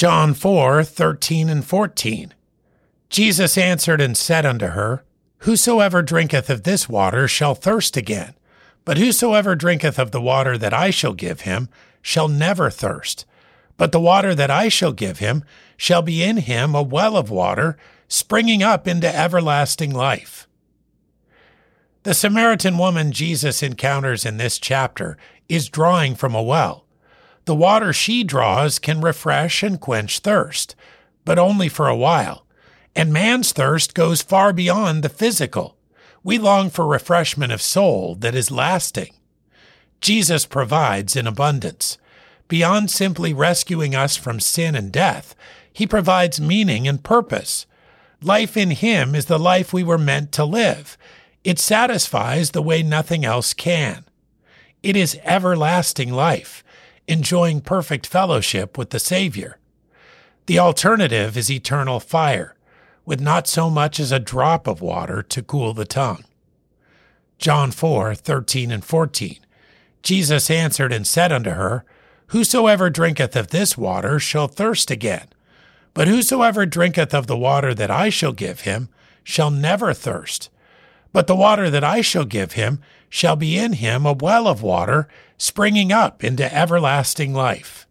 John 4 13 and 14. Jesus answered and said unto her, Whosoever drinketh of this water shall thirst again, but whosoever drinketh of the water that I shall give him shall never thirst. But the water that I shall give him shall be in him a well of water, springing up into everlasting life. The Samaritan woman Jesus encounters in this chapter is drawing from a well. The water she draws can refresh and quench thirst, but only for a while. And man's thirst goes far beyond the physical. We long for refreshment of soul that is lasting. Jesus provides in abundance. Beyond simply rescuing us from sin and death, he provides meaning and purpose. Life in him is the life we were meant to live. It satisfies the way nothing else can. It is everlasting life, enjoying perfect fellowship with the Savior. The alternative is eternal fire, with not so much as a drop of water to cool the tongue. John 4 13 and 14. Jesus answered and said unto her, Whosoever drinketh of this water shall thirst again. But whosoever drinketh of the water that I shall give him shall never thirst. But the water that I shall give him shall be in him a well of water springing up into everlasting life.